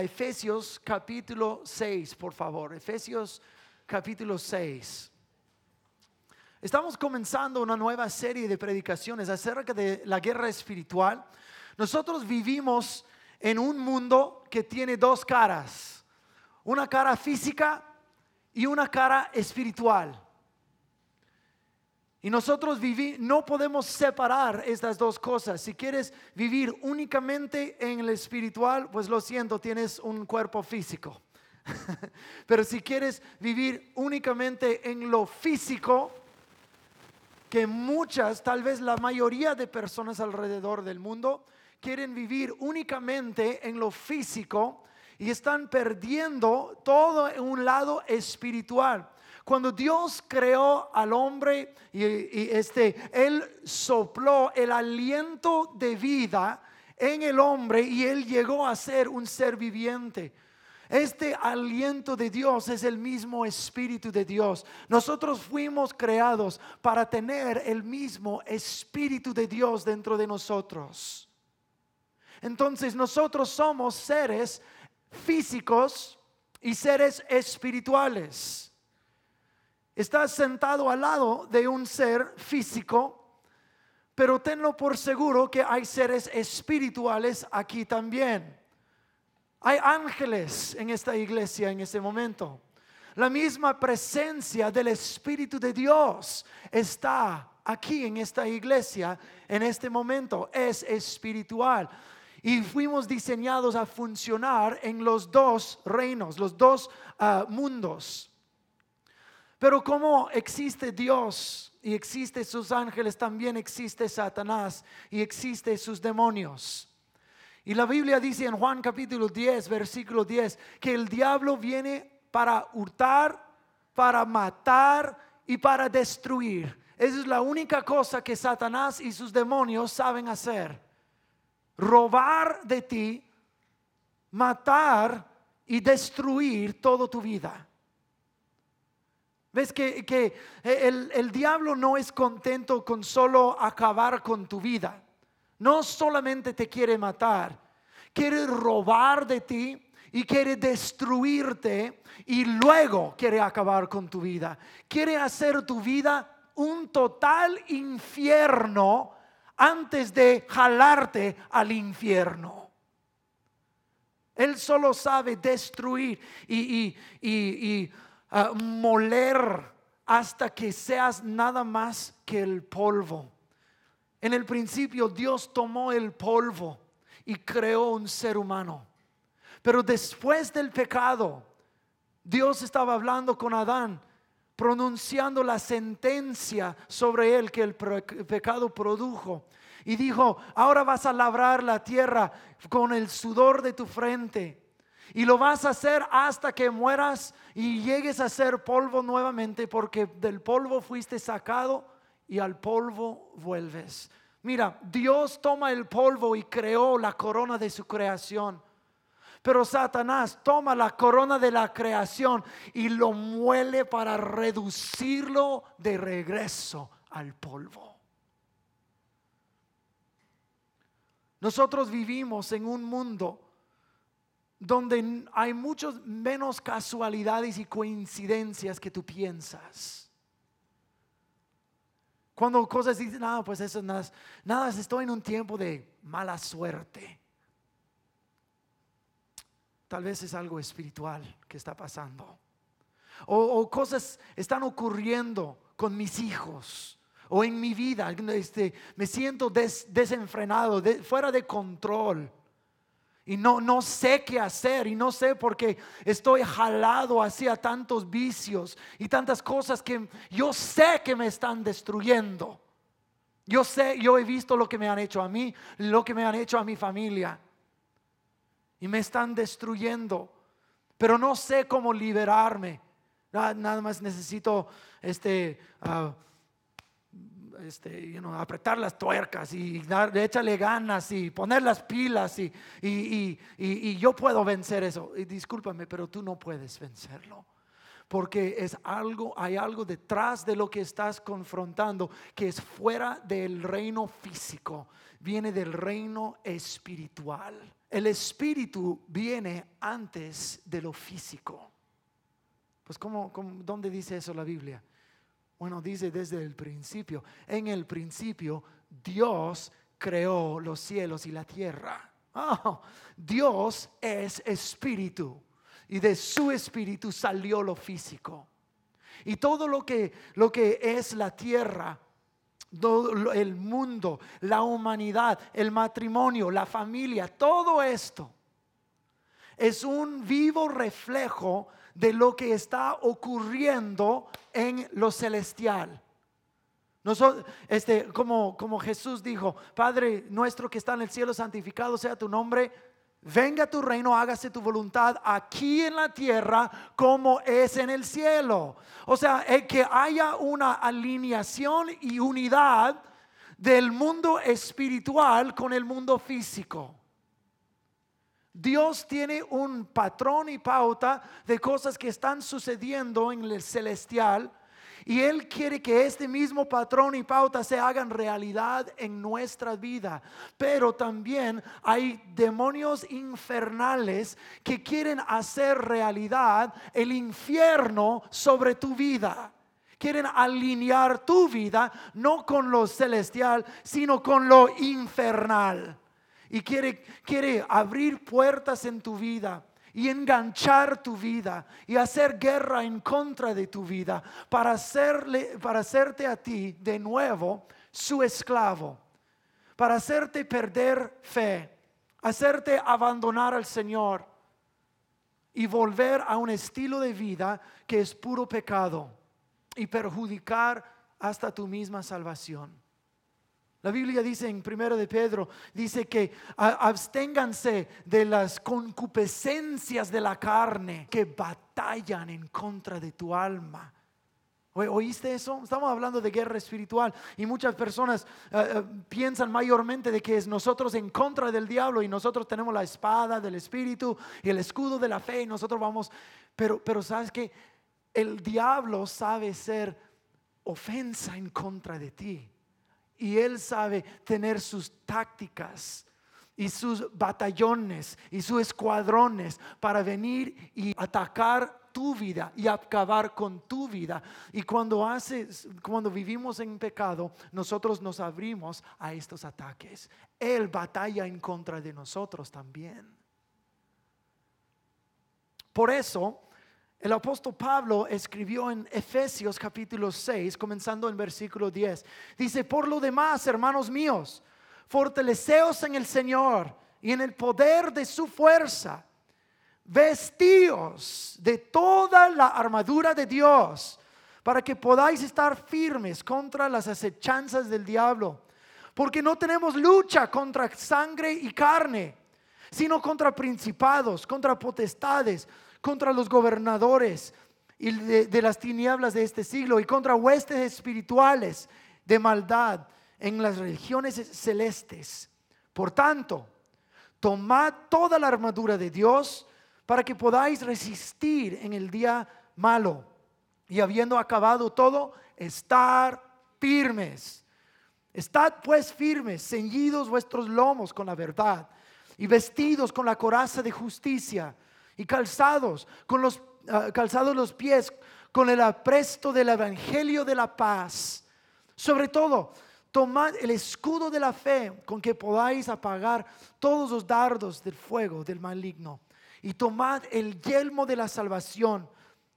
Efesios capítulo 6, por favor. Efesios capítulo 6. Estamos comenzando una nueva serie de predicaciones acerca de la guerra espiritual. Nosotros vivimos en un mundo que tiene dos caras, una cara física y una cara espiritual. Y nosotros viví, no podemos separar estas dos cosas. Si quieres vivir únicamente en el espiritual, pues lo siento, tienes un cuerpo físico. Pero si quieres vivir únicamente en lo físico, que muchas, tal vez la mayoría de personas alrededor del mundo, quieren vivir únicamente en lo físico y están perdiendo todo en un lado espiritual. Cuando Dios creó al hombre y, este, Él sopló el aliento de vida en el hombre y Él llegó a ser un ser viviente. Este aliento de Dios es el mismo Espíritu de Dios. Nosotros fuimos creados para tener el mismo Espíritu de Dios dentro de nosotros. Entonces nosotros somos seres físicos y seres espirituales. Estás sentado al lado de un ser físico, pero tenlo por seguro que hay seres espirituales aquí también. Hay ángeles en esta iglesia en este momento. La misma presencia del Espíritu de Dios está aquí en esta iglesia en este momento. Es espiritual. Y fuimos diseñados a funcionar en los dos reinos, los dos ah, mundos. Pero como existe Dios y existe sus ángeles, también existe Satanás y existe sus demonios. Y la Biblia dice en Juan capítulo 10, versículo 10, que el diablo viene para hurtar, para matar y para destruir. Esa es la única cosa que Satanás y sus demonios saben hacer. Robar de ti, matar y destruir toda tu vida. Ves que, el, el, diablo no es contento con solo acabar con tu vida. No solamente te quiere matar, quiere robar de ti y quiere destruirte y luego quiere acabar con tu vida. Quiere hacer tu vida un total infierno antes de jalarte al infierno. Él solo sabe destruir y, y, y moler hasta que seas nada más que el polvo. En el principio Dios tomó el polvo y creó un ser humano. Pero después del pecado, Dios estaba hablando con Adán, pronunciando la sentencia sobre él que el pecado produjo. Y dijo, ahora vas a labrar la tierra con el sudor de tu frente y lo vas a hacer hasta que mueras y llegues a ser polvo nuevamente, porque del polvo fuiste sacado y al polvo vuelves. Mira, Dios toma el polvo y creó la corona de su creación. Pero Satanás toma la corona de la creación y lo muele para reducirlo de regreso al polvo. Nosotros vivimos en un mundo donde hay muchos menos casualidades y coincidencias que tú piensas. Cuando cosas dicen, nada, pues eso nada, nada, estoy en un tiempo de mala suerte. Tal vez es algo espiritual que está pasando. O, cosas están ocurriendo con mis hijos o en mi vida. Este, me siento desenfrenado, fuera de control. Y no, no sé qué hacer y no sé por qué estoy jalado hacia tantos vicios y tantas cosas que yo sé que me están destruyendo. Yo sé, yo he visto lo que me han hecho a mí, lo que me han hecho a mi familia. Y me están destruyendo. Pero no sé cómo liberarme. Nada, más necesito este... Ah, este, apretar las tuercas y dar, échale ganas y poner las pilas y, y, yo puedo vencer eso. Y discúlpame, pero tú no puedes vencerlo. Porque es algo, hay algo detrás de lo que estás confrontando que es fuera del reino físico, viene del reino espiritual. el espíritu viene antes de lo físico. Pues ¿cómo, dónde dice eso la Biblia? Bueno, dice desde el principio. En el principio Dios creó los cielos y la tierra. Oh, Dios es espíritu y de su espíritu salió lo físico. Y todo lo que, lo que es la tierra, el mundo, la humanidad, el matrimonio, la familia, todo esto es un vivo reflejo de lo que está ocurriendo en lo celestial. Nosotros, este, como, como Jesús dijo, Padre nuestro que está en el cielo, santificado sea tu nombre, venga tu reino, hágase tu voluntad aquí en la tierra como es en el cielo. O sea, que haya una alineación y unidad del mundo espiritual con el mundo físico. Dios tiene un patrón y pauta de cosas que están sucediendo en el celestial. Y Él quiere que este mismo patrón y pauta se hagan realidad en nuestra vida. Pero también hay demonios infernales que quieren hacer realidad el infierno sobre tu vida. Quieren alinear tu vida no con lo celestial, sino con lo infernal y quiere, quiere abrir puertas en tu vida y enganchar tu vida y hacer guerra en contra de tu vida para, hacerle, para hacerte a ti de nuevo su esclavo, para hacerte perder fe, hacerte abandonar al Señor y volver a un estilo de vida que es puro pecado y perjudicar hasta tu misma salvación. La Biblia dice en 1 de Pedro, dice que absténganse de las concupiscencias de la carne que batallan en contra de tu alma. ¿Oíste eso? Estamos hablando de guerra espiritual y muchas personas eh, eh, piensan mayormente de que es nosotros en contra del diablo y nosotros tenemos la espada del espíritu y el escudo de la fe y nosotros vamos, pero, pero sabes que el diablo sabe ser ofensa en contra de ti y Él sabe tener sus tácticas y sus batallones y sus escuadrones para venir y atacar tu vida y acabar con tu vida. Y cuando haces, cuando vivimos en pecado, nosotros nos abrimos a estos ataques. Él batalla en contra de nosotros también. Por eso, el apóstol Pablo escribió en Efesios capítulo 6, comenzando en versículo 10. Dice, por lo demás, hermanos míos, fortaleceos en el Señor y en el poder de su fuerza. Vestíos de toda la armadura de Dios para que podáis estar firmes contra las acechanzas del diablo. Porque no tenemos lucha contra sangre y carne, sino contra principados, contra potestades contra los gobernadores y de, las tinieblas de este siglo y contra huestes espirituales de maldad en las regiones celestes. Por tanto, tomad toda la armadura de Dios para que podáis resistir en el día malo y habiendo acabado todo, estar firmes. Estad pues firmes, ceñidos vuestros lomos con la verdad y vestidos con la coraza de justicia y calzados, con los ah, calzados los pies, con el apresto del evangelio de la paz. Sobre todo, tomad el escudo de la fe con que podáis apagar todos los dardos del fuego del maligno. Y tomad el yelmo de la salvación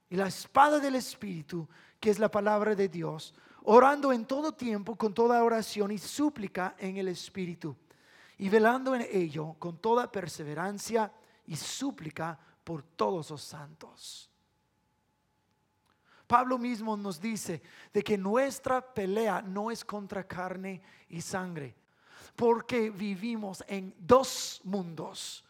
y la espada del Espíritu, que es la palabra de Dios, orando en todo tiempo con toda oración y súplica en el Espíritu, y velando en ello con toda perseverancia y súplica por todos los santos. Pablo mismo nos dice de que nuestra pelea no es contra carne y sangre, porque vivimos en dos mundos.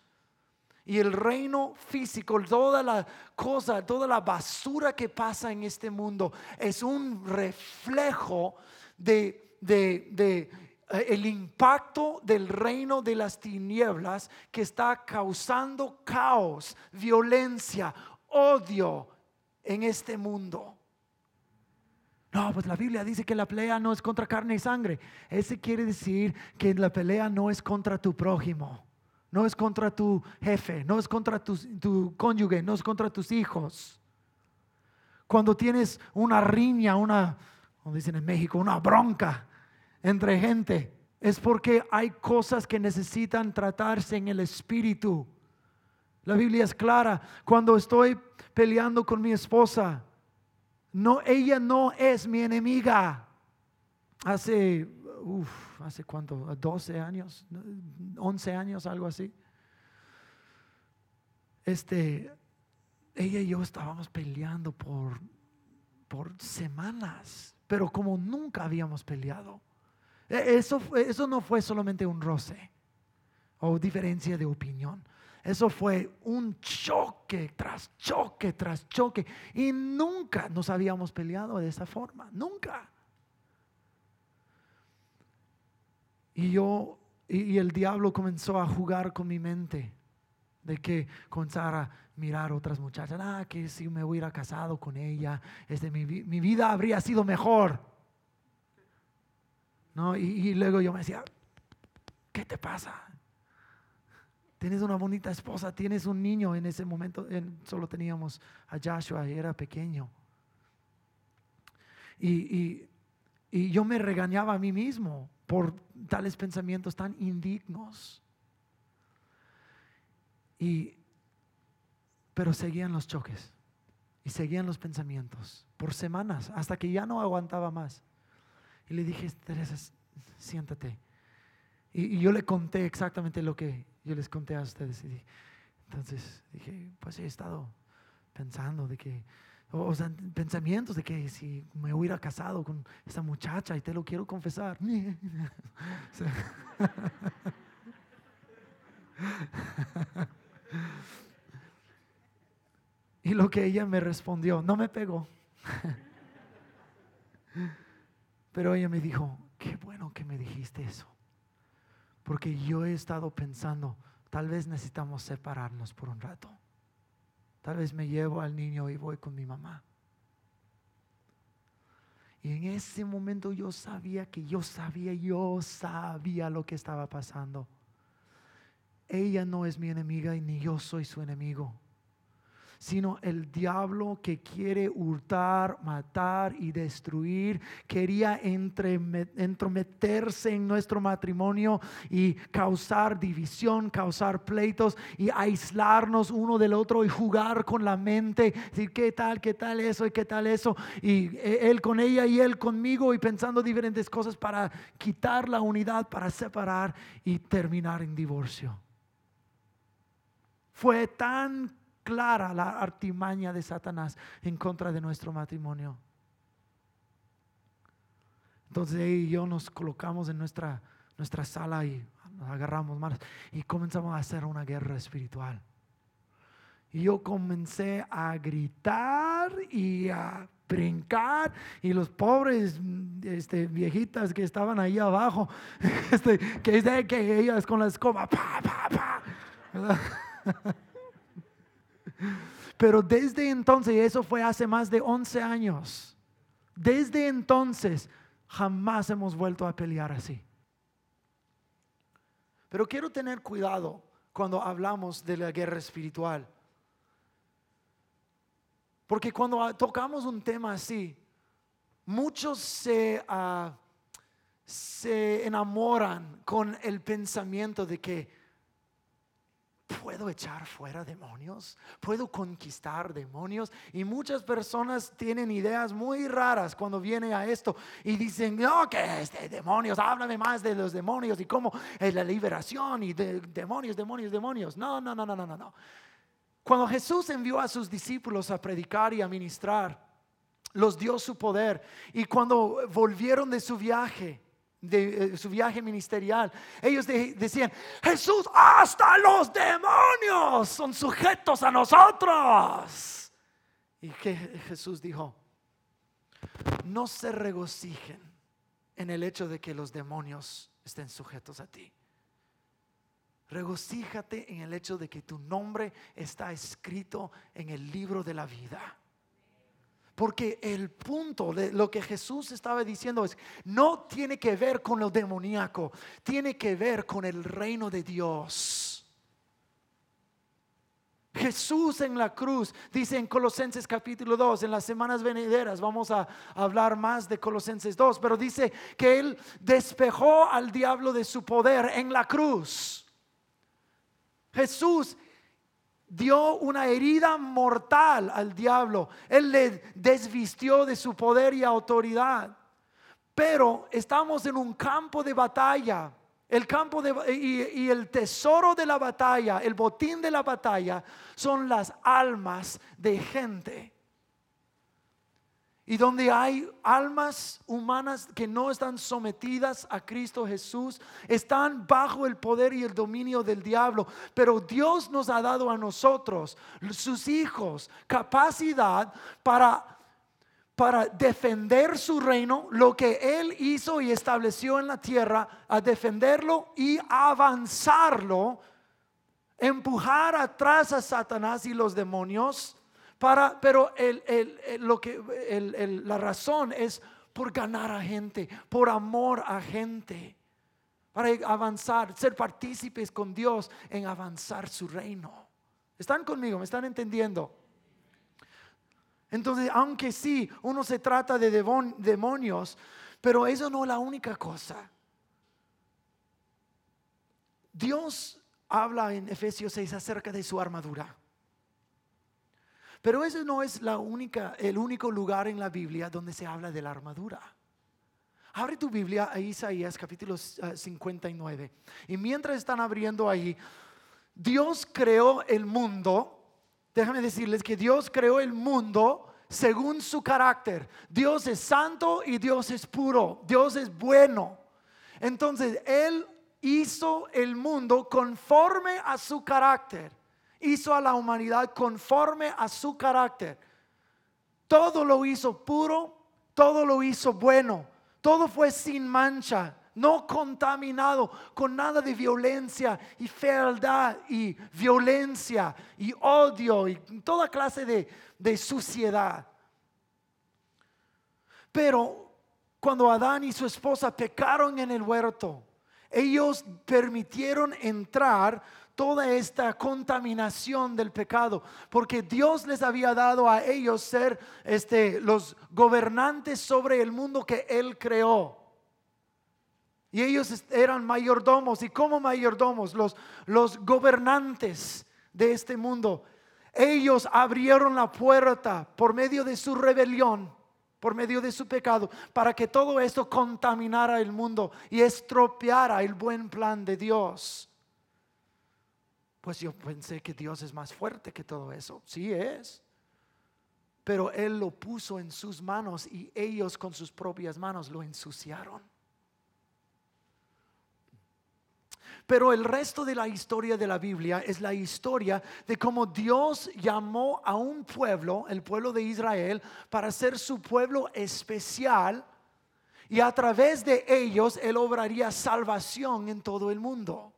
Y el reino físico, toda la cosa, toda la basura que pasa en este mundo es un reflejo de, de, de el impacto del reino de las tinieblas que está causando caos, violencia, odio en este mundo. No, pues la Biblia dice que la pelea no es contra carne y sangre. Ese quiere decir que la pelea no es contra tu prójimo. no es contra tu jefe, no es contra tu, tu cónyuge, no es contra tus hijos. Cuando tienes una riña, una, como dicen en México, una bronca entre gente, es porque hay cosas que necesitan tratarse en el espíritu. La Biblia es clara. Cuando estoy peleando con mi esposa, no, ella no es mi enemiga. Hace, uff, hace cuánto, 12 años, 11 años, algo así. Este, ella y yo estábamos peleando por, por semanas, pero como nunca habíamos peleado. E, eso, eso no fue solamente un roce o diferencia de opinión. Eso fue un choque tras choque tras choque. Y nunca nos habíamos peleado de esa forma. Nunca. Y yo, y, el diablo comenzó a jugar con mi mente. De que comenzara a mirar otras muchachas. Ah, que si me hubiera casado con ella, este, mi, mi vida habría sido mejor. ¿No? Y, luego yo me decía, ¿qué te pasa? Tienes una bonita esposa, tienes un niño en ese momento, solo teníamos a Joshua y era pequeño. Y, y yo me regañaba a mí mismo por tales pensamientos tan indignos. Y, pero seguían los choques y seguían los pensamientos por semanas hasta que ya no aguantaba más. Y le dije, Teresa, siéntate. Y, yo le conté exactamente lo que yo les conté a ustedes. Y entonces dije, pues he estado pensando de que, o, sea, pensamientos de que si me hubiera casado con esa muchacha y te lo quiero confesar. y lo que ella me respondió, no me pegó. Pero ella me dijo, qué bueno que me dijiste eso. Porque yo he estado pensando, tal vez necesitamos separarnos por un rato. Tal vez me llevo al niño y voy con mi mamá. Y en ese momento yo sabía que yo sabía, yo sabía lo que estaba pasando. Ella no es mi enemiga y ni yo soy su enemigo sino el diablo que quiere hurtar, matar y destruir, quería entrometerse en nuestro matrimonio y causar división, causar pleitos y aislarnos uno del otro y jugar con la mente, decir qué tal, qué tal eso y qué tal eso, y e, él con ella y él conmigo y pensando diferentes cosas para quitar la unidad, para separar y terminar en divorcio. Fue tan clara la artimaña de Satanás en contra de nuestro matrimonio. Entonces ella y yo nos colocamos en nuestra, nuestra sala y nos agarramos manos y comenzamos a hacer una guerra espiritual. Y yo comencé a gritar y a brincar y los pobres este, viejitas que estaban ahí abajo, este, que, que ellas con la escoba, pa, pa, pa, pero desde entonces, y eso fue hace más de 11 años, desde entonces jamás hemos vuelto a pelear así. Pero quiero tener cuidado cuando hablamos de la guerra espiritual. Porque cuando tocamos un tema así, muchos se, ah, se enamoran con el pensamiento de que ¿Puedo echar fuera demonios? ¿Puedo conquistar demonios? Y muchas personas tienen ideas muy raras cuando viene a esto y dicen, no, que este demonios, háblame más de los demonios y cómo es la liberación y de demonios, demonios, demonios. No, no, no, no, no, no. Cuando Jesús envió a sus discípulos a predicar y a ministrar, los dio su poder. Y cuando volvieron de su viaje, de eh, su viaje ministerial, ellos decían, Jesús, hasta los demonios son sujetos a nosotros. Y que Jesús dijo, no se regocijen en el hecho de que los demonios estén sujetos a ti. Regocíjate en el hecho de que tu nombre está escrito en el libro de la vida. Porque el punto de lo que Jesús estaba diciendo es, no tiene que ver con lo demoníaco, tiene que ver con el reino de Dios. Jesús en la cruz, dice en Colosenses capítulo 2, en las semanas venideras vamos a hablar más de Colosenses 2, pero dice que Él despejó al diablo de su poder en la cruz. Jesús dio una herida mortal al diablo. Él le desvistió de su poder y autoridad. Pero estamos en un campo de batalla. El campo de, y, y, el tesoro de la batalla, el botín de la batalla, son las almas de gente. Y donde hay almas humanas que no están sometidas a Cristo Jesús, están bajo el poder y el dominio del diablo. Pero Dios nos ha dado a nosotros, sus hijos, capacidad para para defender su reino, lo que Él hizo y estableció en la tierra, a defenderlo y avanzarlo, empujar atrás a Satanás y los demonios para, pero lo que, la razón es por ganar a gente, por amor a gente, para avanzar, ser partícipes con Dios en avanzar su reino. ¿Están conmigo? ¿Me están entendiendo? Entonces, aunque sí, uno se trata de demonios, pero eso no es la única cosa. Dios habla en Efesios 6 acerca de su armadura. Pero ese no es la única, el único lugar en la Biblia donde se habla de la armadura. Abre tu Biblia a Isaías capítulo 59. Y mientras están abriendo ahí, Dios creó el mundo. Déjame decirles que Dios creó el mundo según su carácter. Dios es santo y Dios es puro. Dios es bueno. Entonces, Él hizo el mundo conforme a su carácter hizo a la humanidad conforme a su carácter. Todo lo hizo puro, todo lo hizo bueno, todo fue sin mancha, no contaminado con nada de violencia y fealdad y violencia y odio y toda clase de, de suciedad. Pero cuando Adán y su esposa pecaron en el huerto, ellos permitieron entrar toda esta contaminación del pecado, porque Dios les había dado a ellos ser este, los gobernantes sobre el mundo que Él creó. Y ellos eran mayordomos, y como mayordomos, los, los gobernantes de este mundo, ellos abrieron la puerta por medio de su rebelión, por medio de su pecado, para que todo esto contaminara el mundo y estropeara el buen plan de Dios. Pues yo pensé que Dios es más fuerte que todo eso. Sí es. Pero Él lo puso en sus manos y ellos con sus propias manos lo ensuciaron. Pero el resto de la historia de la Biblia es la historia de cómo Dios llamó a un pueblo, el pueblo de Israel, para ser su pueblo especial. Y a través de ellos Él obraría salvación en todo el mundo.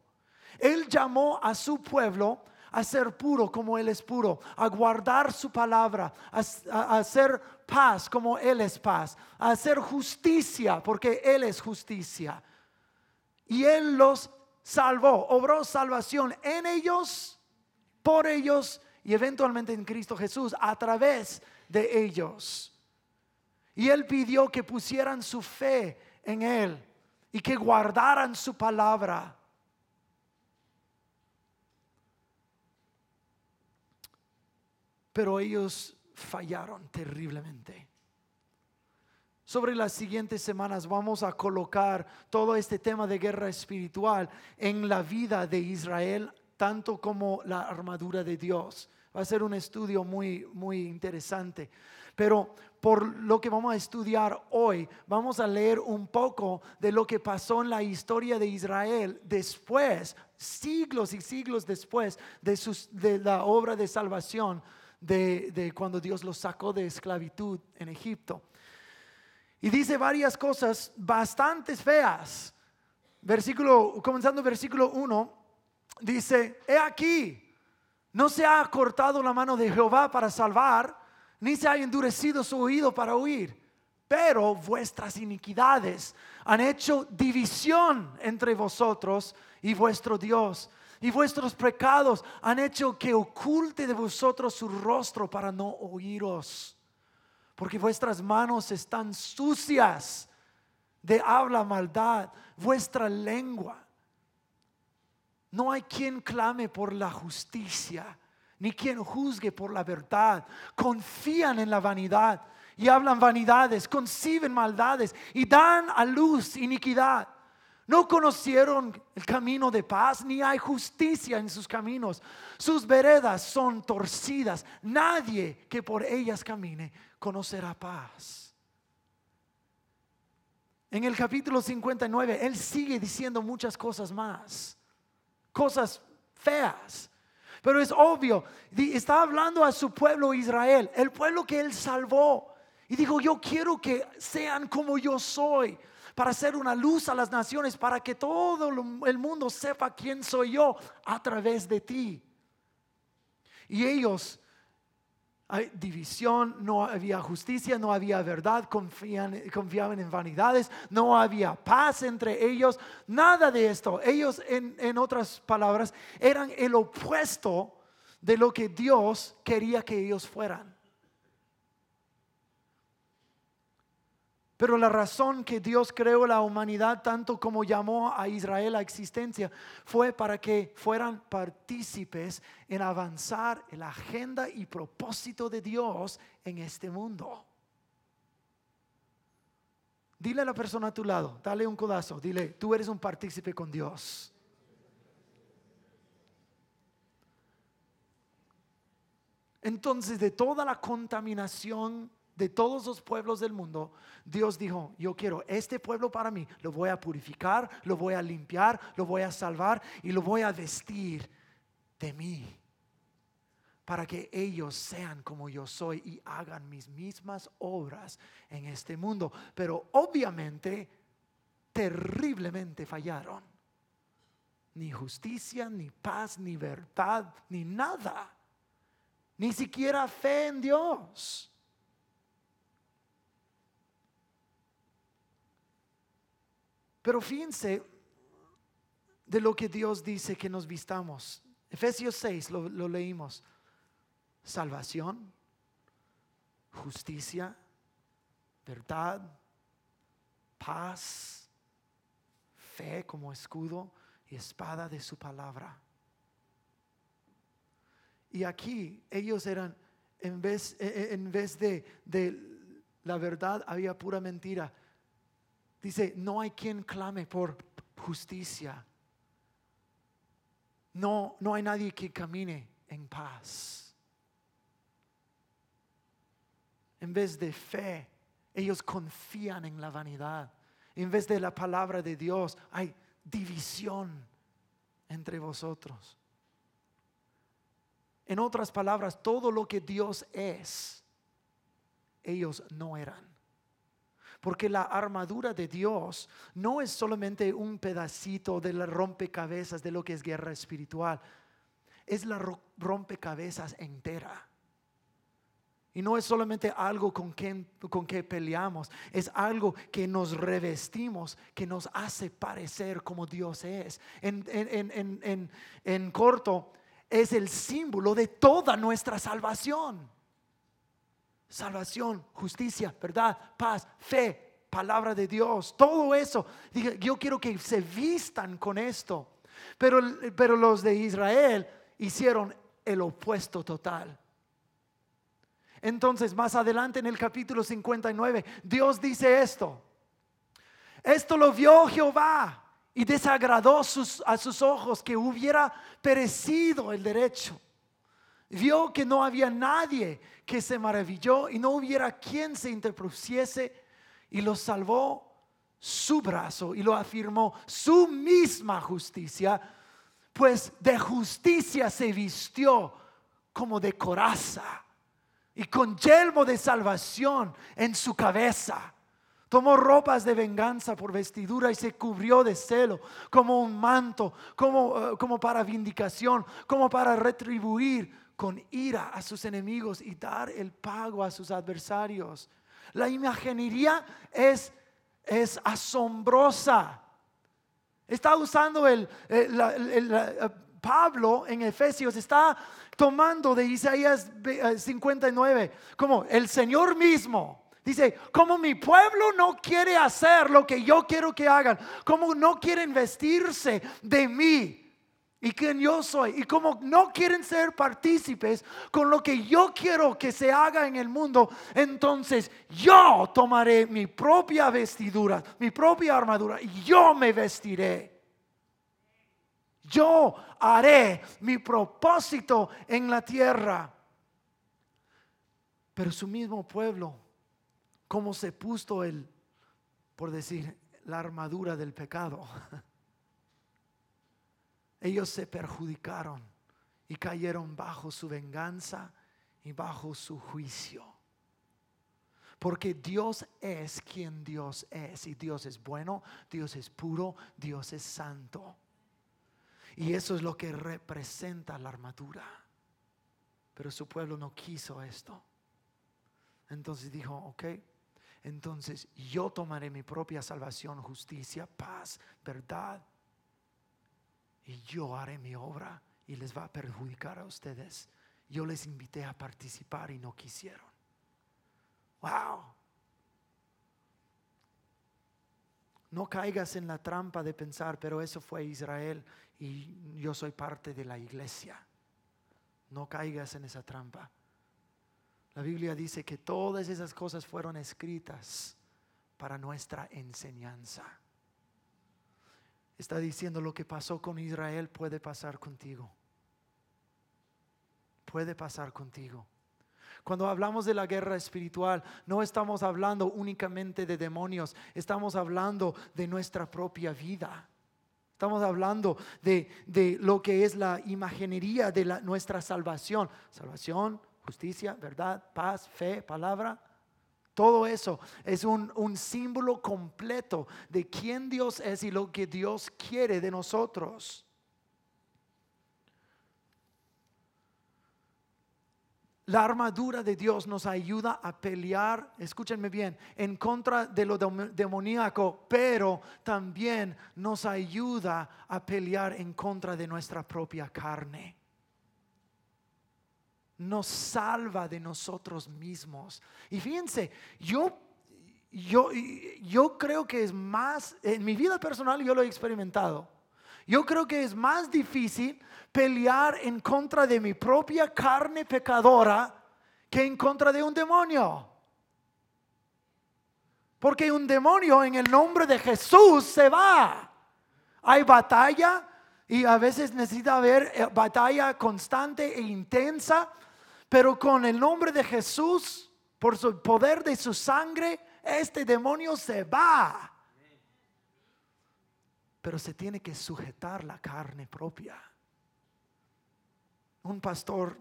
Él llamó a su pueblo a ser puro como Él es puro, a guardar su palabra, a, hacer paz como Él es paz, a hacer justicia porque Él es justicia. Y Él los salvó, obró salvación en ellos, por ellos y eventualmente en Cristo Jesús, a través de ellos. Y Él pidió que pusieran su fe en Él y que guardaran su palabra. Pero ellos fallaron terriblemente. Sobre las siguientes semanas vamos a colocar todo este tema de guerra espiritual en la vida de Israel, tanto como la armadura de Dios. Va a ser un estudio muy, muy interesante. Pero por lo que vamos a estudiar hoy, vamos a leer un poco de lo que pasó en la historia de Israel después, siglos y siglos después de, de la obra de salvación de, cuando Dios los sacó de esclavitud en Egipto. Y dice varias cosas bastante feas. Versículo, comenzando versículo 1, dice, he aquí, no se ha cortado la mano de Jehová para salvar, ni se ha endurecido su oído para oír, pero vuestras iniquidades han hecho división entre vosotros y vuestro Dios y vuestros pecados han hecho que oculte de vosotros su rostro para no oíros. Porque vuestras manos están sucias de habla maldad, vuestra lengua. No hay quien clame por la justicia, ni quien juzgue por la verdad. Confían en la vanidad y hablan vanidades, conciben maldades y dan a luz iniquidad. No conocieron el camino de paz, ni hay justicia en sus caminos. Sus veredas son torcidas. Nadie que por ellas camine conocerá paz. En el capítulo 59, Él sigue diciendo muchas cosas más, cosas feas. Pero es obvio, está hablando a su pueblo Israel, el pueblo que Él salvó. Y dijo, yo quiero que sean como yo soy para ser una luz a las naciones, para que todo el mundo sepa quién soy yo a través de ti. Y ellos, hay división, no había justicia, no había verdad, confiaban en vanidades, no había paz entre ellos, nada de esto. Ellos, en otras palabras, eran el opuesto de lo que Dios quería que ellos fueran. Pero la razón que Dios creó la humanidad tanto como llamó a Israel a existencia fue para que fueran partícipes en avanzar la agenda y propósito de Dios en este mundo. Dile a la persona a tu lado, dale un codazo, dile, tú eres un partícipe con Dios. Entonces, de toda la contaminación de todos los pueblos del mundo, Dios dijo, yo quiero este pueblo para mí, lo voy a purificar, lo voy a limpiar, lo voy a salvar y lo voy a vestir de mí, para que ellos sean como yo soy y hagan mis mismas obras en este mundo. Pero obviamente, terriblemente fallaron. Ni justicia, ni paz, ni verdad, ni nada. Ni siquiera fe en Dios. Pero fíjense de lo que Dios dice que nos vistamos. Efesios 6 lo, leímos. Salvación, justicia, verdad, paz, fe como escudo y espada de su palabra. Y aquí ellos eran, en vez, e, e, en vez de, de la verdad, había pura mentira. Dice, no hay quien clame por justicia. No, no hay nadie que camine en paz. En vez de fe, ellos confían en la vanidad. En vez de la palabra de Dios, hay división entre vosotros. En otras palabras, todo lo que Dios es, ellos no eran. Porque la armadura de Dios no es solamente un pedacito de la rompecabezas de lo que es guerra espiritual. Es la rompecabezas entera. Y no es solamente algo con que, con que peleamos, es algo que nos revestimos, que nos hace parecer como Dios es. En, en, en corto, es el símbolo de toda nuestra salvación salvación, justicia, verdad, paz, fe, palabra de Dios, todo eso. Yo quiero que se vistan con esto. Pero, pero los de Israel hicieron el opuesto total. Entonces, más adelante en el capítulo 59, Dios dice esto. Esto lo vio Jehová y desagradó a sus ojos que hubiera perecido el derecho Vio que no había nadie que se maravilló y no hubiera quien se interpusiese y lo salvó su brazo y lo afirmó su misma justicia, pues de justicia se vistió como de coraza y con yelmo de salvación en su cabeza. Tomó ropas de venganza por vestidura y se cubrió de celo como un manto, como, eh, como para vindicación, como para retribuir con ira a sus enemigos y dar el pago a sus adversarios. La imaginería es, es asombrosa. Está usando el, la, Pablo en Efesios está tomando de Isaías 59, eh, como el Señor mismo. Dice, como mi pueblo no quiere hacer lo que yo quiero que hagan, como no quieren vestirse de mí y quien yo soy, y como no quieren ser partícipes con lo que yo quiero que se haga en el mundo, entonces yo tomaré mi propia vestidura, mi propia armadura, y yo me vestiré. Yo haré mi propósito en la tierra. Pero su mismo pueblo cómo se puso el, por decir, la armadura del pecado. Ellos se perjudicaron y cayeron bajo su venganza y bajo su juicio. Porque Dios es quien Dios es. Y Dios es bueno, Dios es puro, Dios es santo. Y eso es lo que representa la armadura. Pero su pueblo no quiso esto. Entonces dijo, ok, entonces yo tomaré mi propia salvación, justicia, paz, verdad. Y yo haré mi obra y les va a perjudicar a ustedes. Yo les invité a participar y no quisieron. Wow. No caigas en la trampa de pensar, pero eso fue Israel y yo soy parte de la iglesia. No caigas en esa trampa. La Biblia dice que todas esas cosas fueron escritas para nuestra enseñanza. Está diciendo lo que pasó con Israel puede pasar contigo. Puede pasar contigo. Cuando hablamos de la guerra espiritual, no estamos hablando únicamente de demonios, estamos hablando de nuestra propia vida. Estamos hablando de, lo que es la imaginería de la, nuestra salvación. Salvación, justicia, verdad, paz, fe, palabra. Todo eso es un, símbolo completo de quién Dios es y lo que Dios quiere de nosotros. La armadura de Dios nos ayuda a pelear, escúchenme bien, en contra de lo demoníaco, pero también nos ayuda a pelear en contra de nuestra propia carne nos salva de nosotros mismos. Y fíjense, yo, yo, yo creo que es más, en mi vida personal yo lo he experimentado. Yo creo que es más difícil pelear en contra de mi propia carne pecadora que en contra de un demonio. Porque un demonio en el nombre de Jesús se va. Hay batalla y a veces necesita haber eh, batalla constante e intensa pero con el nombre de Jesús, por su poder de su sangre, este demonio se va. Pero se tiene que sujetar la carne propia. Un pastor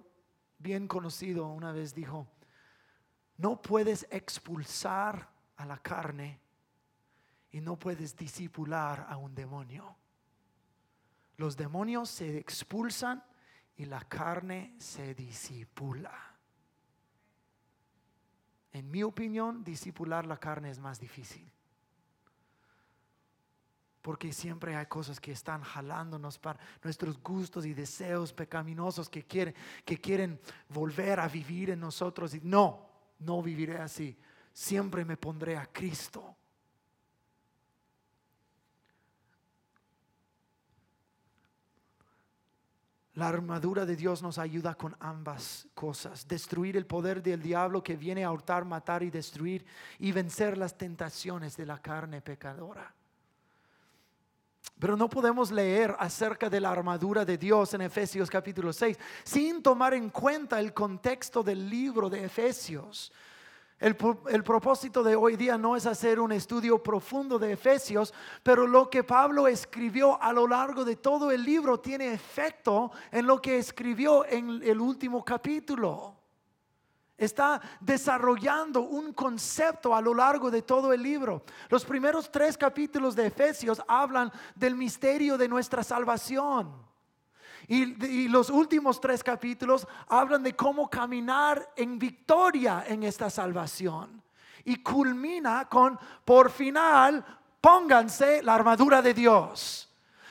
bien conocido una vez dijo, no puedes expulsar a la carne y no puedes disipular a un demonio. Los demonios se expulsan y la carne se disipula. En mi opinión, disipular la carne es más difícil. Porque siempre hay cosas que están jalándonos para nuestros gustos y deseos pecaminosos que quieren, que quieren volver a vivir en nosotros. Y no, no viviré así. Siempre me pondré a Cristo. La armadura de Dios nos ayuda con ambas cosas. Destruir el poder del diablo que viene a hurtar, matar y destruir y vencer las tentaciones de la carne pecadora. Pero no podemos leer acerca de la armadura de Dios en Efesios capítulo 6 sin tomar en cuenta el contexto del libro de Efesios. El, propósito de hoy día no es hacer un estudio profundo de Efesios, pero lo que Pablo escribió a lo largo de todo el libro tiene efecto en lo que escribió en el último capítulo. Está desarrollando un concepto a lo largo de todo el libro. Los primeros tres capítulos de Efesios hablan del misterio de nuestra salvación. Y, los últimos tres capítulos hablan de cómo caminar en victoria en esta salvación. Y culmina con, por final, pónganse la armadura de Dios.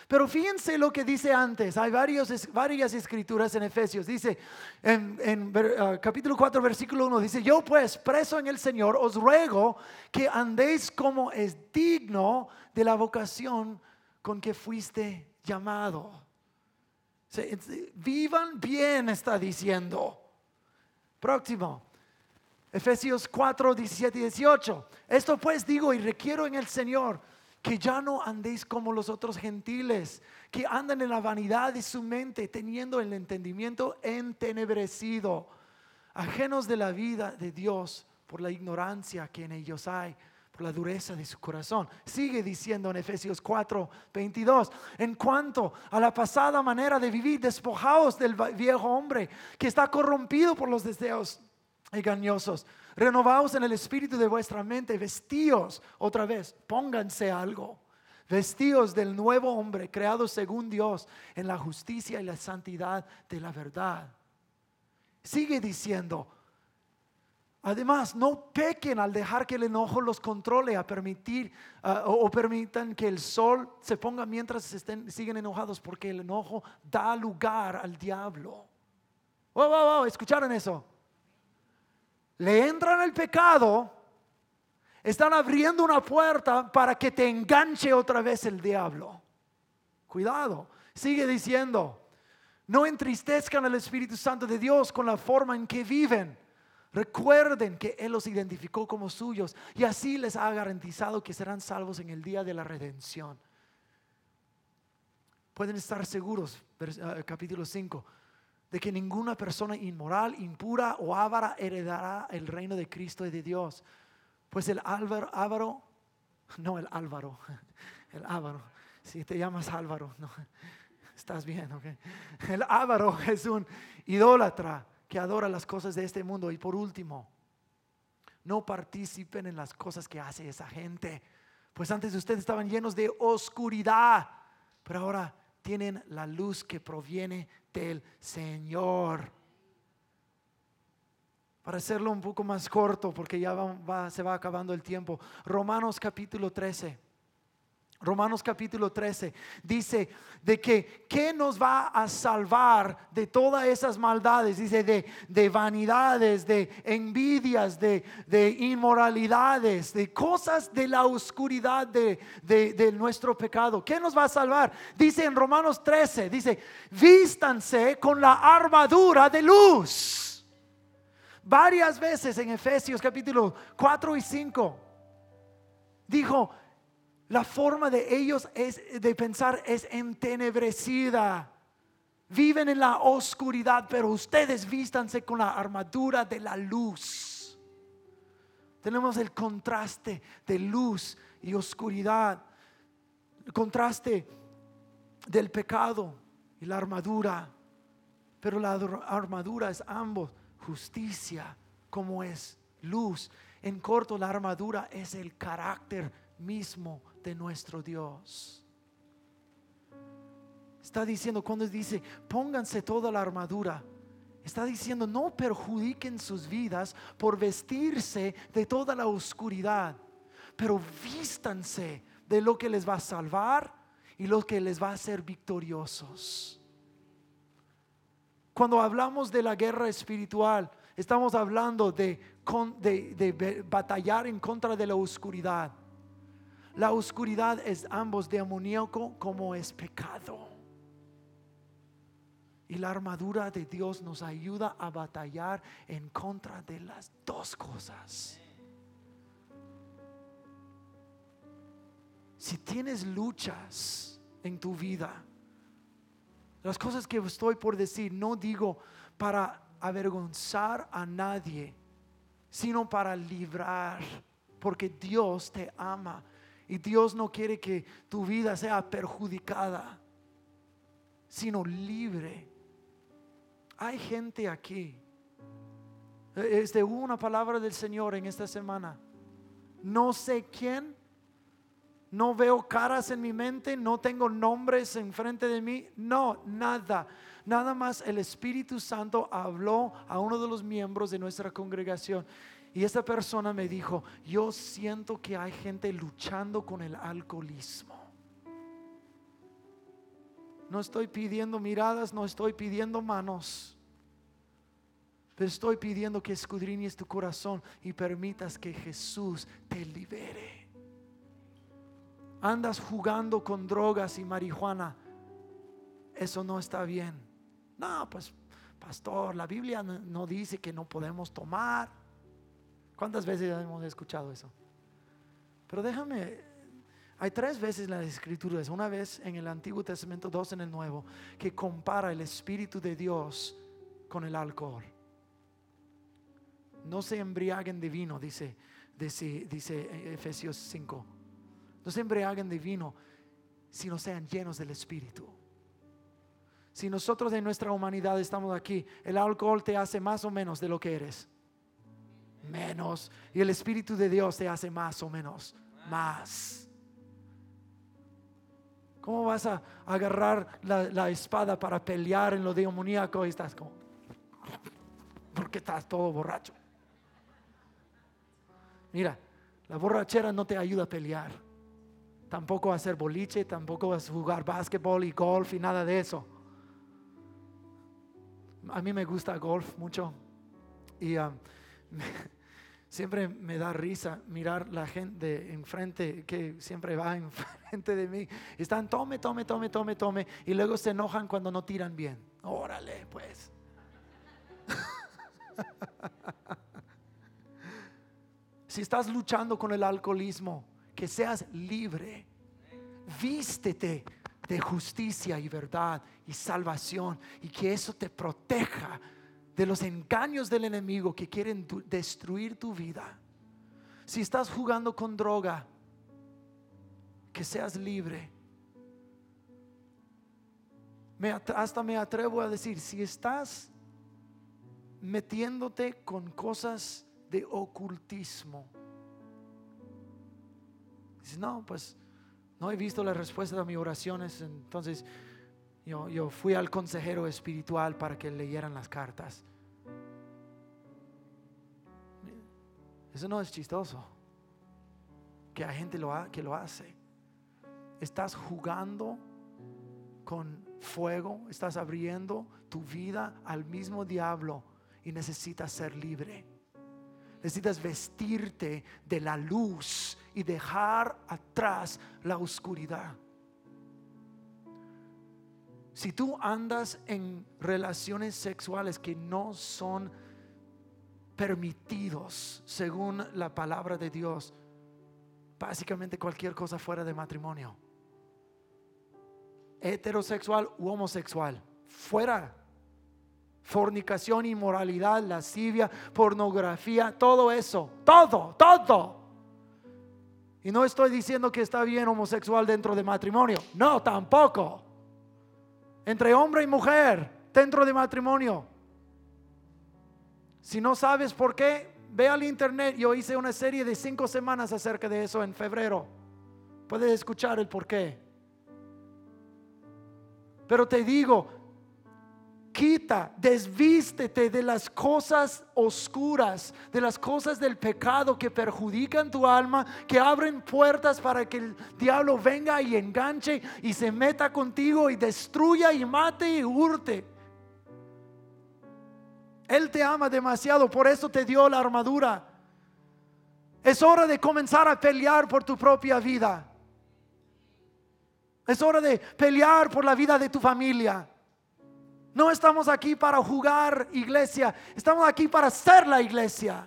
Pero fíjense lo que dice antes. Hay varios, varias escrituras en Efesios. Dice en, ah, capítulo 4, versículo 1, dice, yo pues, preso en el Señor, os ruego que andéis como es digno de la vocación con que fuiste llamado. Vivan bien, está diciendo. Próximo. Efesios 4, 17 y 18. Esto pues digo y requiero en el Señor que ya no andéis como los otros gentiles, que andan en la vanidad de su mente, teniendo el entendimiento entenebrecido, ajenos de la vida de Dios por la ignorancia que en ellos hay, la dureza de su corazón. Sigue diciendo en Efesios 4, 22, en cuanto a la pasada manera de vivir, despojaos del viejo hombre que está corrompido por los deseos engañosos Renovaos en el espíritu de vuestra mente, vestíos otra vez, pónganse algo. Vestíos del nuevo hombre creado según Dios en la justicia y la santidad de la verdad. Sigue diciendo, Además, no pequen al dejar que el enojo los controle a permitir o, permitan que el sol se ponga mientras estén, siguen enojados, porque el enojo da lugar al diablo. Wow, wow, wow, ¿escucharon eso? le entran el pecado, están abriendo una puerta para que te enganche otra vez el diablo. Cuidado, sigue diciendo, no entristezcan al Espíritu Santo de Dios con la forma en que viven. Recuerden que Él los identificó como suyos y así les ha garantizado que serán salvos en el día de la redención. Pueden estar seguros, eh, capítulo 5 de que ninguna persona inmoral, impura o ávara heredará el reino de Cristo y de Dios. Pues el álvaro, no el álvaro, el ávaro, si te llamas Álvaro, no, estás bien, ok. El ávaro es un idólatra que adora las cosas de este mundo. Y por último, no participen en las cosas que hace esa gente. Pues antes ustedes estaban llenos de oscuridad, pero ahora tienen la luz que proviene del Señor. Para hacerlo un poco más corto, porque ya se va acabando el tiempo, Romanos capítulo 13. Romanos capítulo 13 dice de que ¿qué nos va a salvar de todas esas maldades? Dice de, vanidades, de envidias, de, inmoralidades, de cosas de la oscuridad de, de, nuestro pecado. ¿Qué nos va a salvar? Dice en Romanos 13, dice, vístanse con la armadura de luz. Varias veces en Efesios capítulo 4 y 5 dijo, la forma de ellos es, de pensar es entenebrecida. Viven en la oscuridad, pero ustedes vístanse con la armadura de la luz. Tenemos el contraste de luz y oscuridad. El contraste del pecado y la armadura. Pero la armadura es ambos justicia como es luz. En corto, la armadura es el carácter mismo nuestro Dios. Está diciendo, cuando dice, pónganse toda la armadura, está diciendo, no perjudiquen sus vidas por vestirse de toda la oscuridad, pero vístanse de lo que les va a salvar y lo que les va a hacer victoriosos. Cuando hablamos de la guerra espiritual, estamos hablando de, de, de batallar en contra de la oscuridad la oscuridad es ambos demoníaco como es pecado. Y la armadura de Dios nos ayuda a batallar en contra de las dos cosas. Si tienes luchas en tu vida, las cosas que estoy por decir, no digo para avergonzar a nadie, sino para librar, porque Dios te ama y Dios no quiere que tu vida sea perjudicada, sino libre. Hay gente aquí. Este, hubo una palabra del Señor en esta semana. No sé quién. No veo caras en mi mente, no tengo nombres enfrente de mí, no, nada. Nada más el Espíritu Santo habló a uno de los miembros de nuestra congregación y esa persona me dijo, yo siento que hay gente luchando con el alcoholismo. No estoy pidiendo miradas, no estoy pidiendo manos. Pero estoy pidiendo que escudriñes tu corazón y permitas que Jesús te libere. Andas jugando con drogas y marihuana. Eso no está bien. No, pues, pastor, la Biblia no dice que no podemos tomar. ¿Cuántas veces hemos escuchado eso? Pero déjame, hay tres veces en las escrituras, una vez en el Antiguo Testamento, dos en el Nuevo, que compara el Espíritu de Dios con el alcohol. No se embriaguen de vino, dice, dice, dice Efesios 5. No se embriaguen de vino, sino sean llenos del Espíritu. Si nosotros en nuestra humanidad estamos aquí, el alcohol te hace más o menos de lo que eres menos. Y el Espíritu de Dios te hace más o menos, más. ¿Cómo vas a agarrar la, espada para pelear en lo demoníaco y estás como, porque estás todo borracho? Mira, la borrachera no te ayuda a pelear. Tampoco a hacer boliche, tampoco a jugar básquetbol y golf y nada de eso. A mí me gusta golf mucho. Y um, Siempre me da risa mirar la gente enfrente que siempre va enfrente de mí. Están tome, tome, tome, tome, tome. Y luego se enojan cuando no tiran bien. Órale, pues. si estás luchando con el alcoholismo, que seas libre. Vístete de justicia y verdad y salvación y que eso te proteja de los engaños del enemigo que quieren destruir tu vida. Si estás jugando con droga, que seas libre. hasta me atrevo a decir, si estás metiéndote con cosas de ocultismo, dices, no, pues no he visto la respuesta de mis oraciones, entonces yo, fui al consejero espiritual para que leyeran las cartas. Eso no es chistoso. Que hay gente lo que lo hace. Estás jugando con fuego, estás abriendo tu vida al mismo diablo y necesitas ser libre. Necesitas vestirte de la luz y dejar atrás la oscuridad. Si tú andas en relaciones sexuales que no son permitidos según la palabra de Dios, básicamente cualquier cosa fuera de matrimonio, heterosexual u homosexual, fuera. Fornicación, inmoralidad, lascivia, pornografía, todo eso, todo, todo. Y no estoy diciendo que está bien homosexual dentro de matrimonio, no, tampoco entre hombre y mujer dentro de matrimonio. Si no sabes por qué, ve al internet. Yo hice una serie de cinco semanas acerca de eso en febrero. Puedes escuchar el por qué. Pero te digo, quita, desvístete de las cosas oscuras, de las cosas del pecado que perjudican tu alma, que abren puertas para que el diablo venga y enganche y se meta contigo y destruya y mate y hurte. Él te ama demasiado, por eso te dio la armadura. Es hora de comenzar a pelear por tu propia vida. Es hora de pelear por la vida de tu familia. No estamos aquí para jugar iglesia, estamos aquí para ser la iglesia.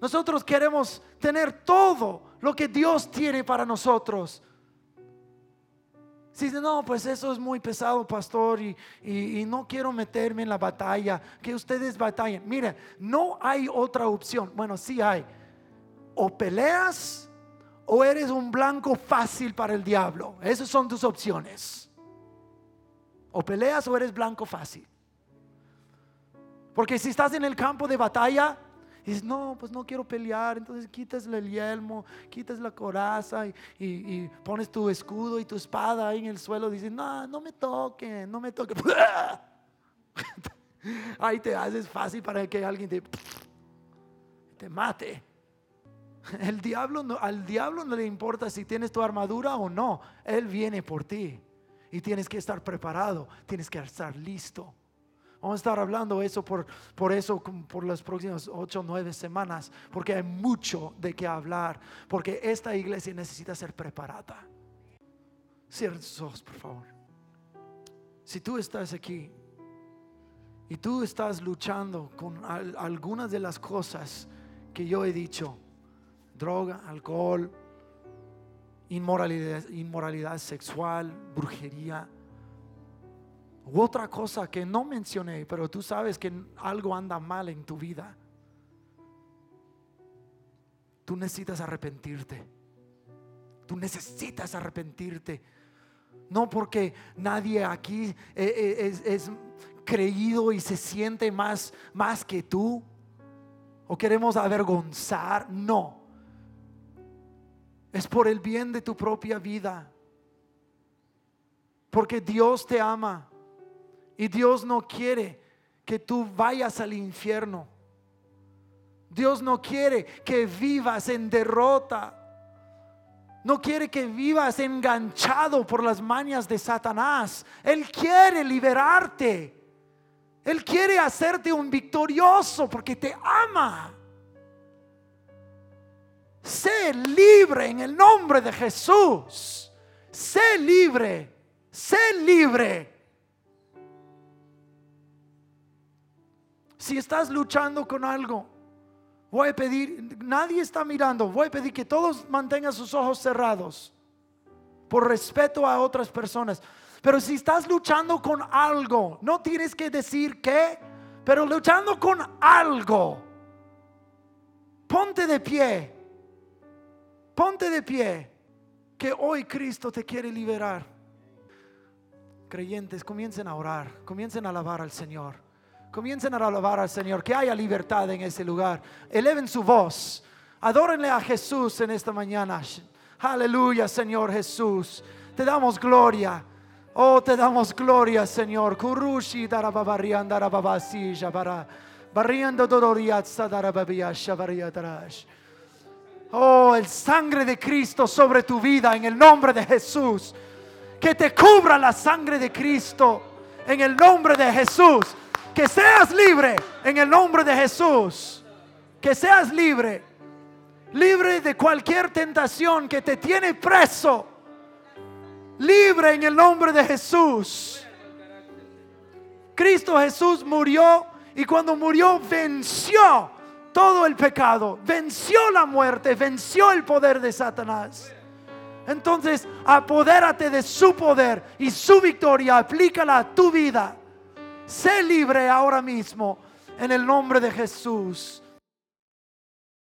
Nosotros queremos tener todo lo que Dios tiene para nosotros. Si dice, no, pues eso es muy pesado, pastor, y, y, no quiero meterme en la batalla, que ustedes batallen. Mire, no hay otra opción. Bueno, sí hay. O peleas o eres un blanco fácil para el diablo. Esas son tus opciones. O peleas o eres blanco fácil. Porque si estás en el campo de batalla, dices, no, pues no quiero pelear, entonces quitas el yelmo, quitas la coraza y, pones tu escudo y tu espada ahí en el suelo, dices, no, no me toquen, no me toquen. ahí te haces fácil para que alguien te, te mate. El diablo al diablo no le importa si tienes tu armadura o no, él viene por ti. Tienes que estar preparado, tienes que estar listo. Vamos a estar hablando eso por, por eso por las próximas ocho o nueve semanas, porque hay mucho de qué hablar, porque esta iglesia necesita ser preparada. Cierra tus ojos, por favor. Si tú estás aquí y tú estás luchando con algunas de las cosas que yo he dicho, droga, alcohol, inmoralidad, inmoralidad sexual, brujería, u otra cosa que no mencioné, pero tú sabes que algo anda mal en tu vida. Tú necesitas arrepentirte. Tú necesitas arrepentirte. No porque nadie aquí eh, eh, es, creído y se siente más, más que tú. O queremos avergonzar. No. Es por el bien de tu propia vida. Porque Dios te ama. Y Dios no quiere que tú vayas al infierno. Dios no quiere que vivas en derrota. No quiere que vivas enganchado por las mañas de Satanás. Él quiere liberarte. Él quiere hacerte un victorioso porque te ama. Sé libre en el nombre de Jesús. Sé libre. Sé libre. Si estás luchando con algo, voy a pedir, nadie está mirando, voy a pedir que todos mantengan sus ojos cerrados por respeto a otras personas. Pero si estás luchando con algo, no tienes que decir qué, pero luchando con algo, ponte de pie, ponte de pie, que hoy Cristo te quiere liberar. Creyentes, comiencen a orar, comiencen a alabar al Señor. Comiencen a alabar al Señor, que haya libertad en ese lugar. Eleven su voz. Adórenle a Jesús en esta mañana. Aleluya, Señor Jesús. Te damos gloria. Oh, te damos gloria, Señor. Kurushi darababarian dodoriatsa darababiyasha Oh, el sangre de Cristo sobre tu vida en el nombre de Jesús. Que te cubra la sangre de Cristo en el nombre de Jesús que seas libre en el nombre de Jesús. Que seas libre. Libre de cualquier tentación que te tiene preso. Libre en el nombre de Jesús. Cristo Jesús murió y cuando murió venció todo el pecado, venció la muerte, venció el poder de Satanás. Entonces, apodérate de su poder y su victoria, aplícala a tu vida. Sé libre ahora mismo en el nombre de Jesús.